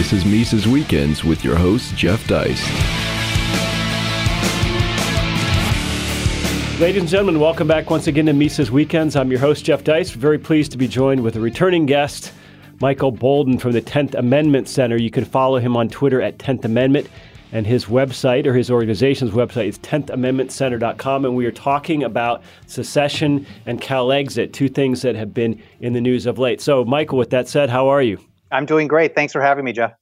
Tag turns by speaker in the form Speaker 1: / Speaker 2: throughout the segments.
Speaker 1: This is Mises Weekends with your host, Jeff Deist.
Speaker 2: Ladies and gentlemen, welcome back once again to Mises Weekends. I'm your host, Jeff Deist. Very pleased to be joined with a returning guest, Michael Boldin from the 10th Amendment Center. You can follow him on Twitter at 10th Amendment, and his website or his organization's website is 10thamendmentcenter.com. And we are talking about secession and CalExit, two things that have been in the news of late. So, Michael, with that said, how are you?
Speaker 3: I'm doing great. Thanks for having me, Jeff.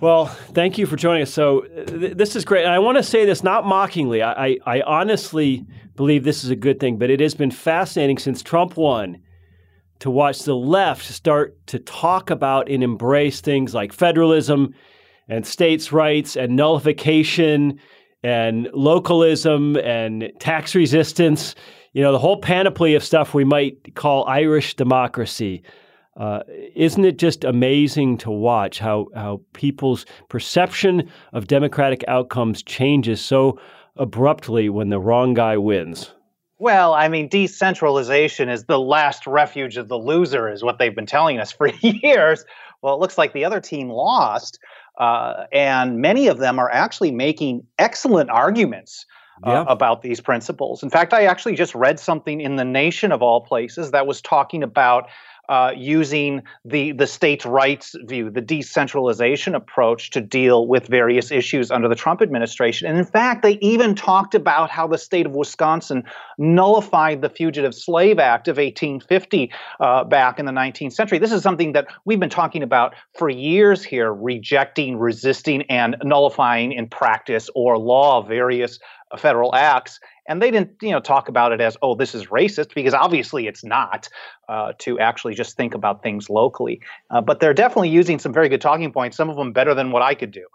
Speaker 2: Well, thank you for joining us. So, uh, th- this is great. And I want to say this not mockingly. I, I, I honestly believe this is a good thing, but it has been fascinating since Trump won to watch the left start to talk about and embrace things like federalism and states' rights and nullification and localism and tax resistance. You know, the whole panoply of stuff we might call Irish democracy. Uh, isn't it just amazing to watch how, how people's perception of democratic outcomes changes so abruptly when the wrong guy wins?
Speaker 3: Well, I mean, decentralization is the last refuge of the loser, is what they've been telling us for years. Well, it looks like the other team lost, uh, and many of them are actually making excellent arguments. Uh, yeah. about these principles. In fact, I actually just read something in the Nation of all places that was talking about uh, using the the states' rights view, the decentralization approach to deal with various issues under the Trump administration. And in fact, they even talked about how the state of Wisconsin nullified the Fugitive Slave Act of 1850 uh, back in the 19th century. This is something that we've been talking about for years here, rejecting, resisting, and nullifying in practice or law various federal acts and they didn't you know talk about it as oh this is racist because obviously it's not uh, to actually just think about things locally. Uh, but they're definitely using some very good talking points some of them better than what i could do.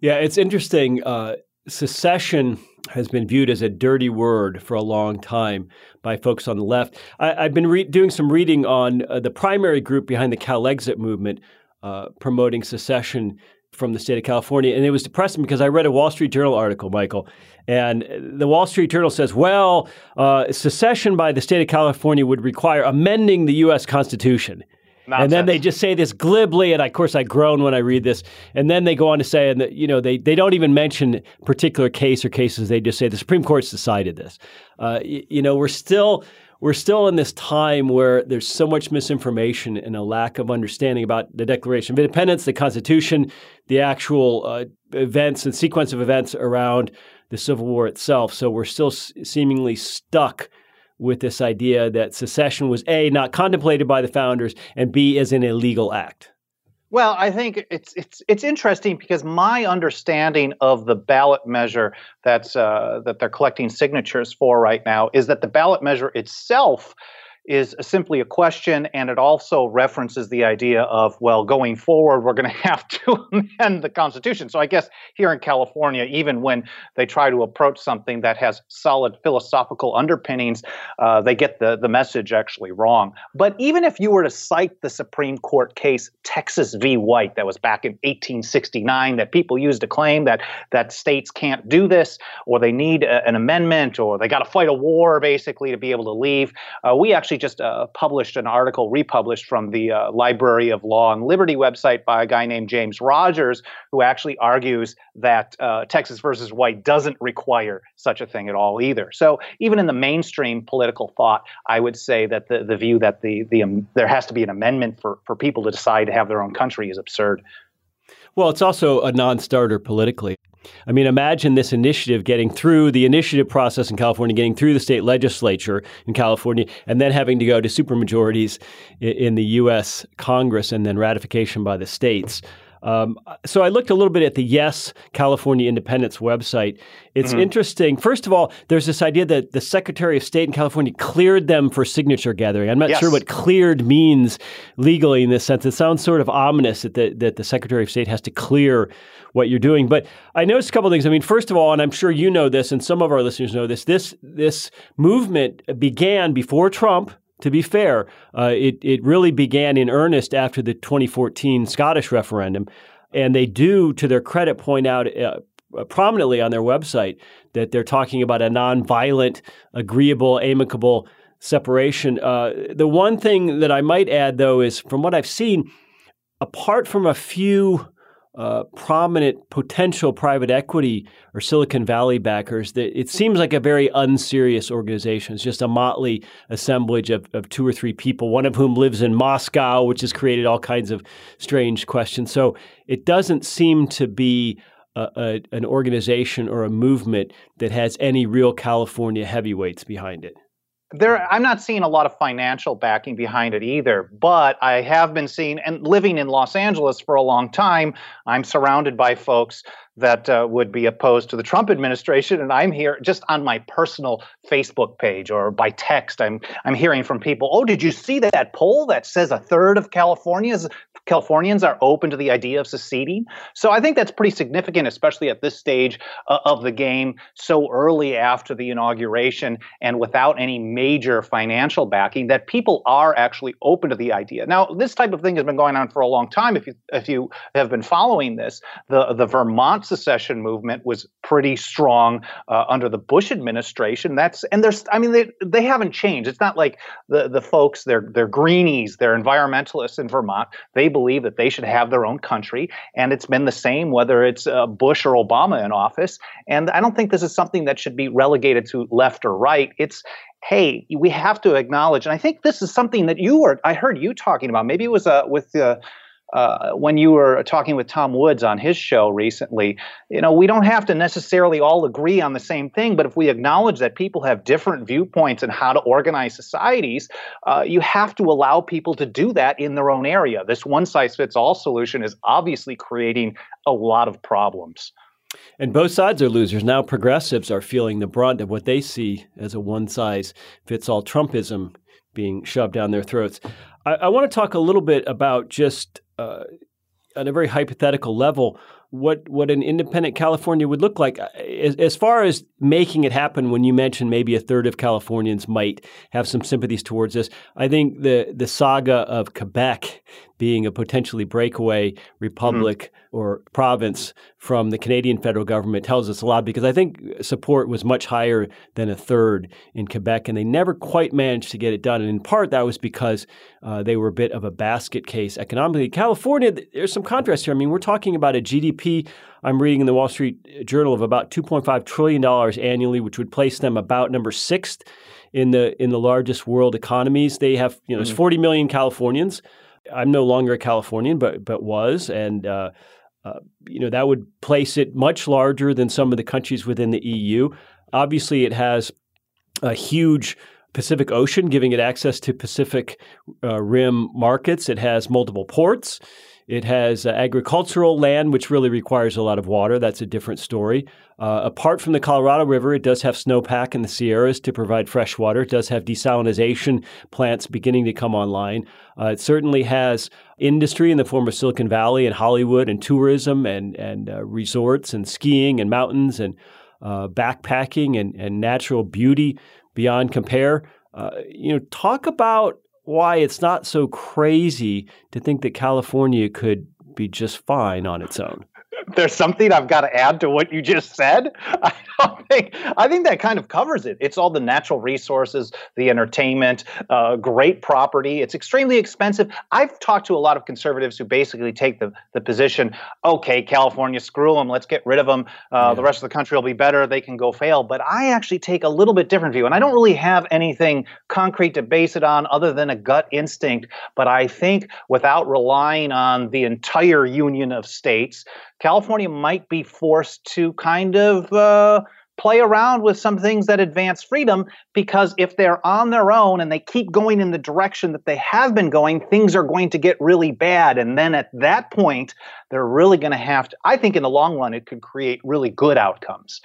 Speaker 2: Yeah it's interesting uh, secession has been viewed as a dirty word for a long time by folks on the left. I, have been re- doing some reading on uh, the primary group behind the calexit movement uh, promoting secession from the state of California. And it was depressing because I read a Wall Street Journal article, Michael, and the Wall Street Journal says, well, uh, secession by the state of California would require amending the U.S. Constitution. Nonsense. And then they just say this glibly, and of course I groan when I read this. And then they go on to say, and you know, they, they don't even mention particular case or cases. They just say the Supreme Court's decided this. Uh, you, you know, we're still we're still in this time where there's so much misinformation and a lack of understanding about the Declaration of Independence, the Constitution, the actual uh, events and sequence of events around the Civil War itself. So we're still s- seemingly stuck with this idea that secession was A, not contemplated by the founders, and B, is an illegal act.
Speaker 3: Well, I think it's it's it's interesting because my understanding of the ballot measure that's uh, that they're collecting signatures for right now is that the ballot measure itself is simply a question, and it also references the idea of, well, going forward, we're going to have to amend the Constitution. So I guess here in California, even when they try to approach something that has solid philosophical underpinnings, uh, they get the, the message actually wrong. But even if you were to cite the Supreme Court case Texas v. White, that was back in 1869, that people used to claim that, that states can't do this, or they need a, an amendment, or they got to fight a war basically to be able to leave, uh, we actually actually just uh, published an article, republished from the uh, Library of Law and Liberty website by a guy named James Rogers, who actually argues that uh, Texas versus White doesn't require such a thing at all either. So even in the mainstream political thought, I would say that the, the view that the, the um, there has to be an amendment for, for people to decide to have their own country is absurd.
Speaker 2: Well, it's also a non starter politically. I mean, imagine this initiative getting through the initiative process in California, getting through the state legislature in California, and then having to go to supermajorities in the U.S. Congress and then ratification by the states. Um, so I looked a little bit at the Yes California Independence website. It's mm-hmm. interesting. First of all, there's this idea that the Secretary of State in California cleared them for signature gathering. I'm not yes. sure what cleared means legally in this sense. It sounds sort of ominous that the, that the Secretary of State has to clear what you're doing. But I noticed a couple of things. I mean, first of all, and I'm sure you know this, and some of our listeners know this. This this movement began before Trump to be fair, uh, it, it really began in earnest after the 2014 Scottish referendum. And they do, to their credit, point out uh, prominently on their website that they're talking about a nonviolent, agreeable, amicable separation. Uh, the one thing that I might add, though, is from what I've seen, apart from a few uh, prominent potential private equity or Silicon Valley backers, that it seems like a very unserious organization. It's just a motley assemblage of, of two or three people, one of whom lives in Moscow, which has created all kinds of strange questions. So it doesn't seem to be a, a, an organization or a movement that has any real California heavyweights behind it
Speaker 3: there i'm not seeing a lot of financial backing behind it either but i have been seeing and living in los angeles for a long time i'm surrounded by folks that uh, would be opposed to the Trump administration, and I'm here just on my personal Facebook page or by text. I'm I'm hearing from people. Oh, did you see that poll that says a third of California's Californians are open to the idea of seceding? So I think that's pretty significant, especially at this stage uh, of the game, so early after the inauguration and without any major financial backing, that people are actually open to the idea. Now, this type of thing has been going on for a long time. If you if you have been following this, the the Vermont secession movement was pretty strong uh, under the Bush administration. That's and there's I mean they they haven't changed. It's not like the the folks they're they're greenies, they're environmentalists in Vermont. They believe that they should have their own country, and it's been the same whether it's uh, Bush or Obama in office. And I don't think this is something that should be relegated to left or right. It's hey, we have to acknowledge, and I think this is something that you were, I heard you talking about. Maybe it was uh, with uh, when you were talking with Tom Woods on his show recently, you know, we don't have to necessarily all agree on the same thing, but if we acknowledge that people have different viewpoints on how to organize societies, uh, you have to allow people to do that in their own area. This one size fits all solution is obviously creating a lot of problems.
Speaker 2: And both sides are losers. Now progressives are feeling the brunt of what they see as a one size fits all Trumpism being shoved down their throats. I, I want to talk a little bit about just uh, on a very hypothetical level what what an independent California would look like. As, as, far as making it happen, when you mentioned maybe a third of Californians might have some sympathies towards this, I think the the saga of Quebec being a potentially breakaway republic mm-hmm. Or province from the Canadian federal government tells us a lot because I think support was much higher than a third in Quebec, and they never quite managed to get it done. And in part, that was because uh, they were a bit of a basket case economically. California, there's some contrast here. I mean, we're talking about a GDP. I'm reading in the Wall Street Journal of about 2.5 trillion dollars annually, which would place them about number six in the in the largest world economies. They have you know, mm-hmm. there's 40 million Californians. I'm no longer a Californian, but but was, and uh, uh, you know that would place it much larger than some of the countries within the EU. Obviously, it has a huge Pacific Ocean, giving it access to Pacific uh, Rim markets. It has multiple ports. It has uh, agricultural land, which really requires a lot of water. That's a different story. Uh, apart from the Colorado River, it does have snowpack in the Sierras to provide fresh water. It does have desalination plants beginning to come online. Uh, it certainly has industry in the form of Silicon Valley and Hollywood and tourism and, and uh, resorts and skiing and mountains and uh, backpacking and, and natural beauty beyond compare. Uh, you know, talk about why it's not so crazy to think that California could be just fine on its own
Speaker 3: there's something I've got to add to what you just said. I don't think I think that kind of covers it. It's all the natural resources, the entertainment, uh, great property. It's extremely expensive. I've talked to a lot of conservatives who basically take the the position, okay, California, screw them, let's get rid of them. Uh, yeah. The rest of the country will be better. They can go fail. But I actually take a little bit different view, and I don't really have anything concrete to base it on other than a gut instinct. But I think without relying on the entire union of states California might be forced to kind of uh, play around with some things that advance freedom because if they're on their own and they keep going in the direction that they have been going, things are going to get really bad. And then at that point, they're really going to have to, I think in the long run, it could create really good outcomes.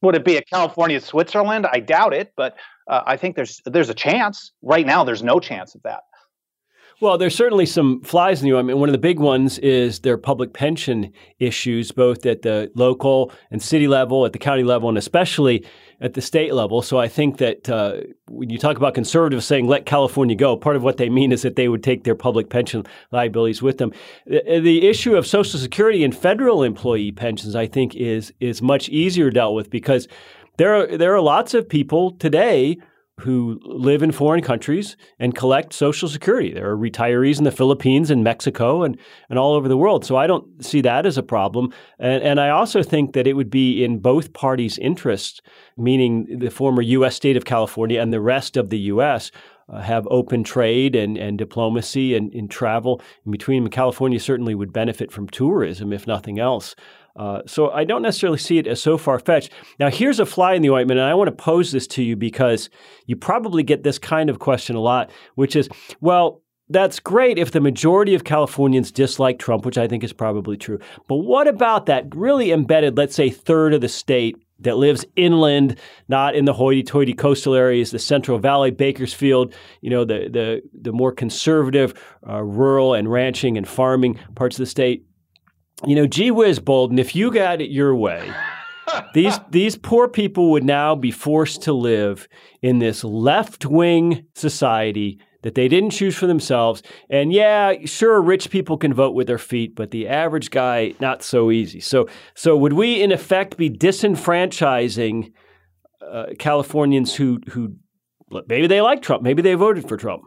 Speaker 3: Would it be a California Switzerland? I doubt it, but uh, I think there's there's a chance. Right now, there's no chance of that.
Speaker 2: Well, there's certainly some flies in the. I mean, one of the big ones is their public pension issues, both at the local and city level, at the county level, and especially at the state level. So I think that uh, when you talk about conservatives saying "let California go," part of what they mean is that they would take their public pension liabilities with them. The, the issue of Social Security and federal employee pensions, I think, is is much easier dealt with because there are there are lots of people today who live in foreign countries and collect Social Security. There are retirees in the Philippines and Mexico and, and all over the world. So I don't see that as a problem. And, and I also think that it would be in both parties' interests, meaning the former U.S. state of California and the rest of the U.S., uh, have open trade and, and diplomacy and, and travel in between them. California certainly would benefit from tourism, if nothing else. Uh, so I don't necessarily see it as so far fetched. Now, here's a fly in the ointment, and I want to pose this to you because you probably get this kind of question a lot, which is, well, that's great if the majority of Californians dislike Trump, which I think is probably true. But what about that really embedded, let's say, third of the state that lives inland, not in the hoity-toity coastal areas, the Central Valley, Bakersfield, you know, the the the more conservative, uh, rural and ranching and farming parts of the state. You know, gee whiz, Boldin, if you got it your way, these these poor people would now be forced to live in this left wing society that they didn't choose for themselves. And yeah, sure, rich people can vote with their feet, but the average guy, not so easy. So, so would we in effect be disenfranchising uh, Californians who who maybe they like Trump, maybe they voted for Trump?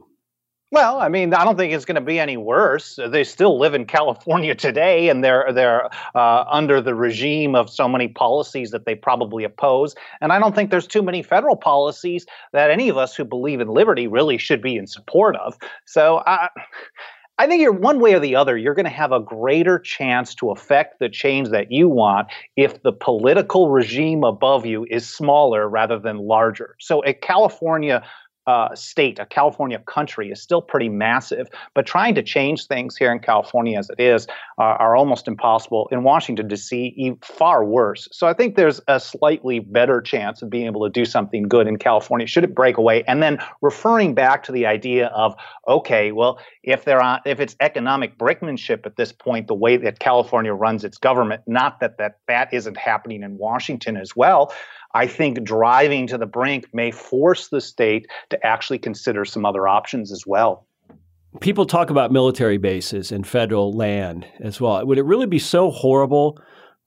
Speaker 3: Well, I mean, I don't think it's going to be any worse. They still live in California today, and they're they're uh, under the regime of so many policies that they probably oppose. And I don't think there's too many federal policies that any of us who believe in liberty really should be in support of. So I. I think you're one way or the other, you're going to have a greater chance to affect the change that you want if the political regime above you is smaller rather than larger. So, a California uh, state, a California country, is still pretty massive. But trying to change things here in California as it is uh, are almost impossible. In Washington, D.C., far worse. So I think there's a slightly better chance of being able to do something good in California should it break away. And then referring back to the idea of, okay, well, if there are, if it's economic brinkmanship at this point, the way that California runs its government, not that that, that isn't happening in Washington as well. I think driving to the brink may force the state to actually consider some other options as well.
Speaker 2: People talk about military bases and federal land as well. Would it really be so horrible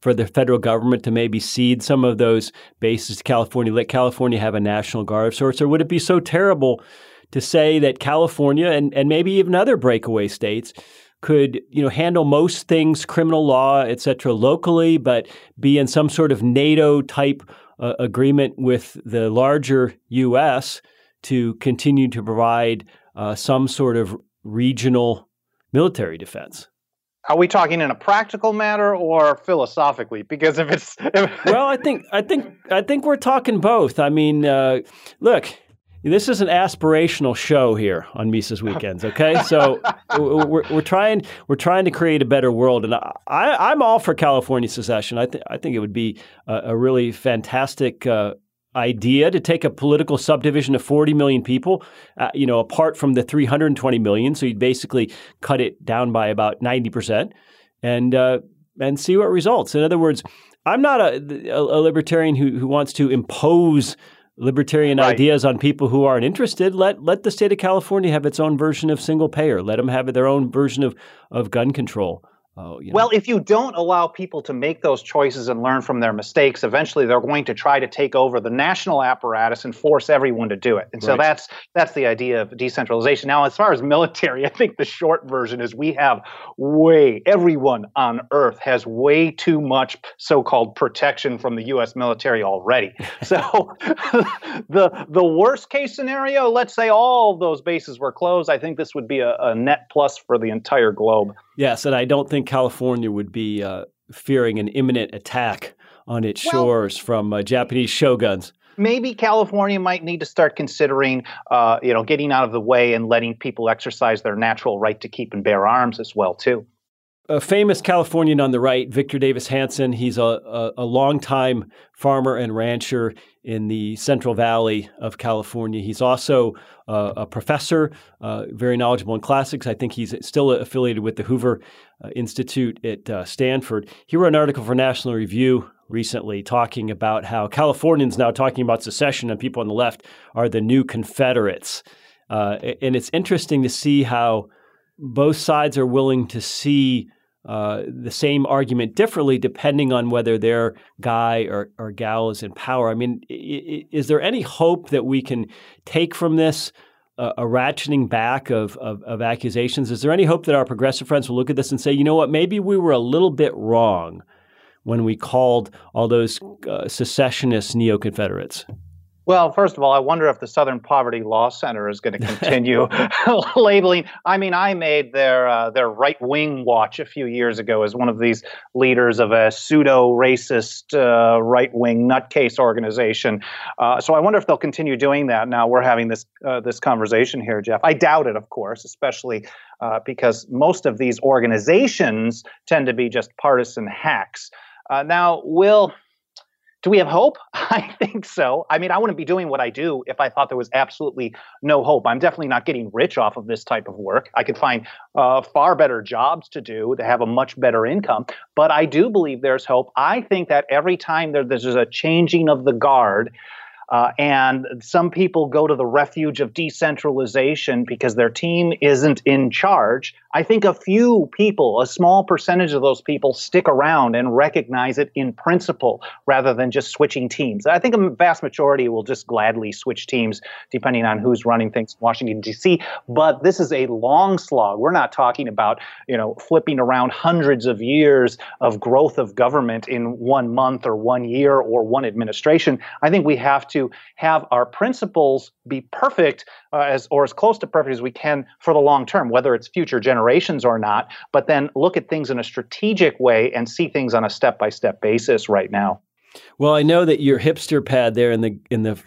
Speaker 2: for the federal government to maybe cede some of those bases to California, let California have a national guard of sorts? Or would it be so terrible to say that California and, and maybe even other breakaway states could you know handle most things criminal law et cetera locally but be in some sort of nato type uh, agreement with the larger U.S. to continue to provide uh, some sort of regional military defense.
Speaker 3: Are we talking in a practical matter or philosophically? Because if it's if
Speaker 2: well, I think I think I think we're talking both. I mean, uh, look, this is an aspirational show here on Mises Weekends. Okay, so we're, we're trying we're trying to create a better world, and I, am all for California secession. I think I think it would be a, a really fantastic. Uh, idea to take a political subdivision of 40 million people, uh, you know, apart from the 320 million. So you'd basically cut it down by about 90% and, uh, and see what results. In other words, I'm not a, a, libertarian who, who wants to impose libertarian right. ideas on people who aren't interested. Let let the state of California have its own version of single payer. Let them have their own version of of gun control.
Speaker 3: Oh, you know. Well, if you don't allow people to make those choices and learn from their mistakes, eventually they're going to try to take over the national apparatus and force everyone to do it. And right. so that's that's the idea of decentralization. Now, as far as military, I think the short version is we have way everyone on earth has way too much so-called protection from the US military already. So the the worst case scenario, let's say all those bases were closed, I think this would be a, a net plus for the entire globe.
Speaker 2: Yes, and I don't think California would be uh, fearing an imminent attack on its well, shores from uh, Japanese shoguns.
Speaker 3: Maybe California might need to start considering, uh, you know, getting out of the way and letting people exercise their natural right to keep and bear arms as well, too
Speaker 2: a famous Californian on the right, Victor Davis Hanson. He's a, a, a longtime farmer and rancher in the Central Valley of California. He's also uh, a professor, uh, very knowledgeable in classics. I think he's still affiliated with the Hoover uh, Institute at uh, Stanford. He wrote an article for National Review recently talking about how Californians now talking about secession and people on the left are the new Confederates. Uh, and it's interesting to see how both sides are willing to see uh, the same argument differently depending on whether their guy or, or gal is in power. I mean, is there any hope that we can take from this a, a ratcheting back of, of, of, accusations? Is there any hope that our progressive friends will look at this and say, you know what, maybe we were a little bit wrong when we called all those uh, secessionist neo Confederates?
Speaker 3: Well, first of all, I wonder if the Southern Poverty Law Center is going to continue labeling. I mean, I made their uh, their right wing watch a few years ago as one of these leaders of a pseudo racist uh, right wing nutcase organization. Uh, so I wonder if they'll continue doing that. Now we're having this uh, this conversation here, Jeff. I doubt it, of course, especially uh, because most of these organizations tend to be just partisan hacks. Uh, now, will do we have hope? I think so. I mean, I wouldn't be doing what I do if I thought there was absolutely no hope. I'm definitely not getting rich off of this type of work. I could find uh, far better jobs to do to have a much better income. But I do believe there's hope. I think that every time there, there's a changing of the guard, uh, and some people go to the refuge of decentralization because their team isn't in charge. I think a few people, a small percentage of those people, stick around and recognize it in principle rather than just switching teams. I think a vast majority will just gladly switch teams depending on who's running things in Washington, D.C. But this is a long slog. We're not talking about, you know, flipping around hundreds of years of growth of government in one month or one year or one administration. I think we have to to have our principles be perfect uh, as or as close to perfect as we can for the long term, whether it's future generations or not. But then look at things in a strategic way and see things on a step by step basis right now.
Speaker 2: Well, I know that your hipster pad there in the in the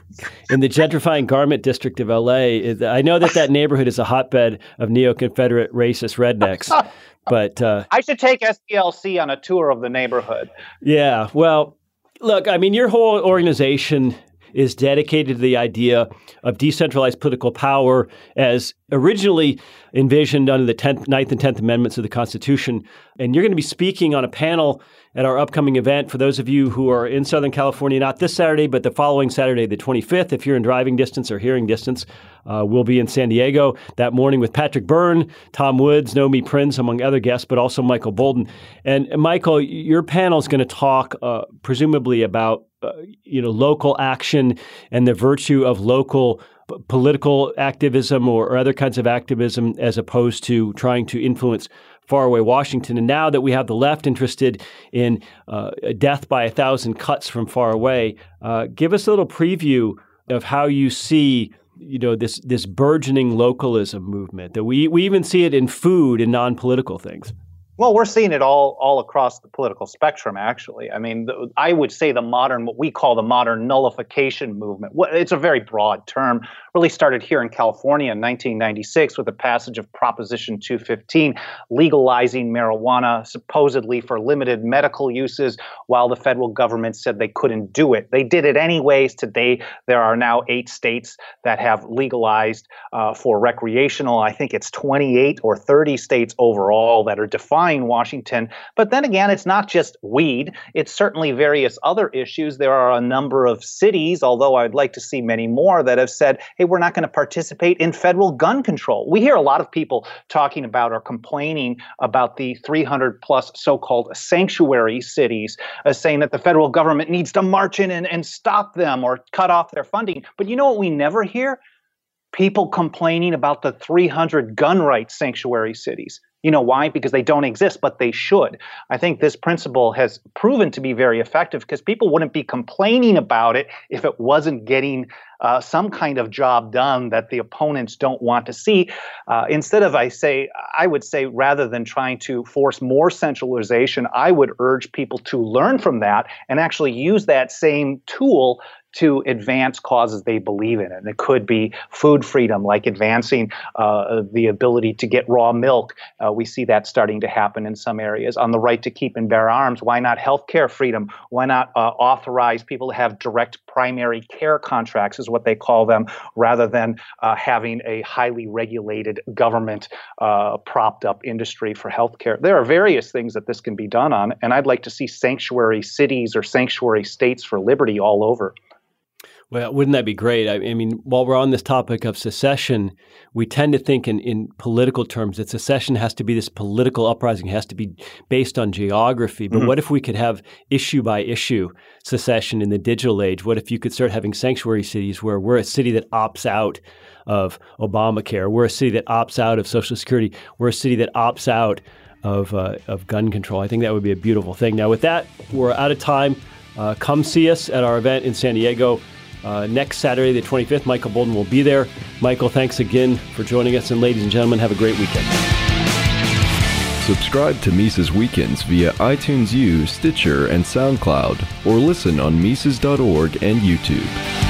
Speaker 2: in the gentrifying garment district of LA. Is, I know that that neighborhood is a hotbed of neo-Confederate racist rednecks. But uh,
Speaker 3: I should take SPLC on a tour of the neighborhood.
Speaker 2: Yeah. Well, look, I mean, your whole organization is dedicated to the idea of decentralized political power as originally envisioned under the 10th, 9th and 10th Amendments of the Constitution. And you're going to be speaking on a panel at our upcoming event for those of you who are in Southern California, not this Saturday, but the following Saturday, the 25th. If you're in driving distance or hearing distance, uh, we'll be in San Diego that morning with Patrick Byrne, Tom Woods, Nomi Prins, among other guests, but also Michael Boldin. And, Michael, your panel is going to talk uh, presumably about uh, you know local action and the virtue of local political activism or, or, other kinds of activism as opposed to trying to influence faraway Washington. And now that we have the left interested in uh, death by a thousand cuts from far away, uh, give us a little preview of how you see you know this this burgeoning localism movement that we we even see it in food and non-political things.
Speaker 3: Well, we're seeing it all all across the political spectrum. Actually, I mean, the, I would say the modern, what we call the modern nullification movement. It's a very broad term. Really started here in California in 1996 with the passage of Proposition 215, legalizing marijuana supposedly for limited medical uses, while the federal government said they couldn't do it. They did it anyways. Today, there are now eight states that have legalized uh, for recreational. I think it's 28 or 30 states overall that are defined Washington. But then again, it's not just weed, it's certainly various other issues. There are a number of cities, although I'd like to see many more, that have said, hey, we're not going to participate in federal gun control. We hear a lot of people talking about or complaining about the 300 plus so called sanctuary cities, uh, saying that the federal government needs to march in and, and stop them or cut off their funding. But you know what we never hear? People complaining about the 300 gun rights sanctuary cities. You know why? Because they don't exist, but they should. I think this principle has proven to be very effective because people wouldn't be complaining about it if it wasn't getting uh, some kind of job done that the opponents don't want to see. Uh, instead of, I say, I would say, rather than trying to force more centralization, I would urge people to learn from that and actually use that same tool to advance causes they believe in. And it could be food freedom, like advancing uh, the ability to get raw milk. Uh, we see that starting to happen in some areas. On the right to keep and bear arms, why not healthcare freedom? Why not uh, authorize people to have direct primary care contracts, is what they call them, rather than uh, having a highly regulated government uh, propped up industry for healthcare? There are various things that this can be done on, and I'd like to see sanctuary cities or sanctuary states for liberty all over.
Speaker 2: Well, wouldn't that be great? I, I, mean, while we're on this topic of secession, we tend to think in, in political terms that secession has to be this political uprising, has to be based on geography. But mm-hmm. what if we could have issue by issue secession in the digital age? What if you could start having sanctuary cities where we're a city that opts out of Obamacare, we're a city that opts out of Social Security, we're a city that opts out of, uh, of gun control? I think that would be a beautiful thing. Now, with that, we're out of time. Uh, come see us at our event in San Diego. Uh, next Saturday, the 25th, Michael Boldin will be there. Michael, thanks again for joining us. And ladies and gentlemen, have a great weekend.
Speaker 1: Subscribe to Mises Weekends via iTunes U, Stitcher, and SoundCloud, or listen on Mises.org and YouTube.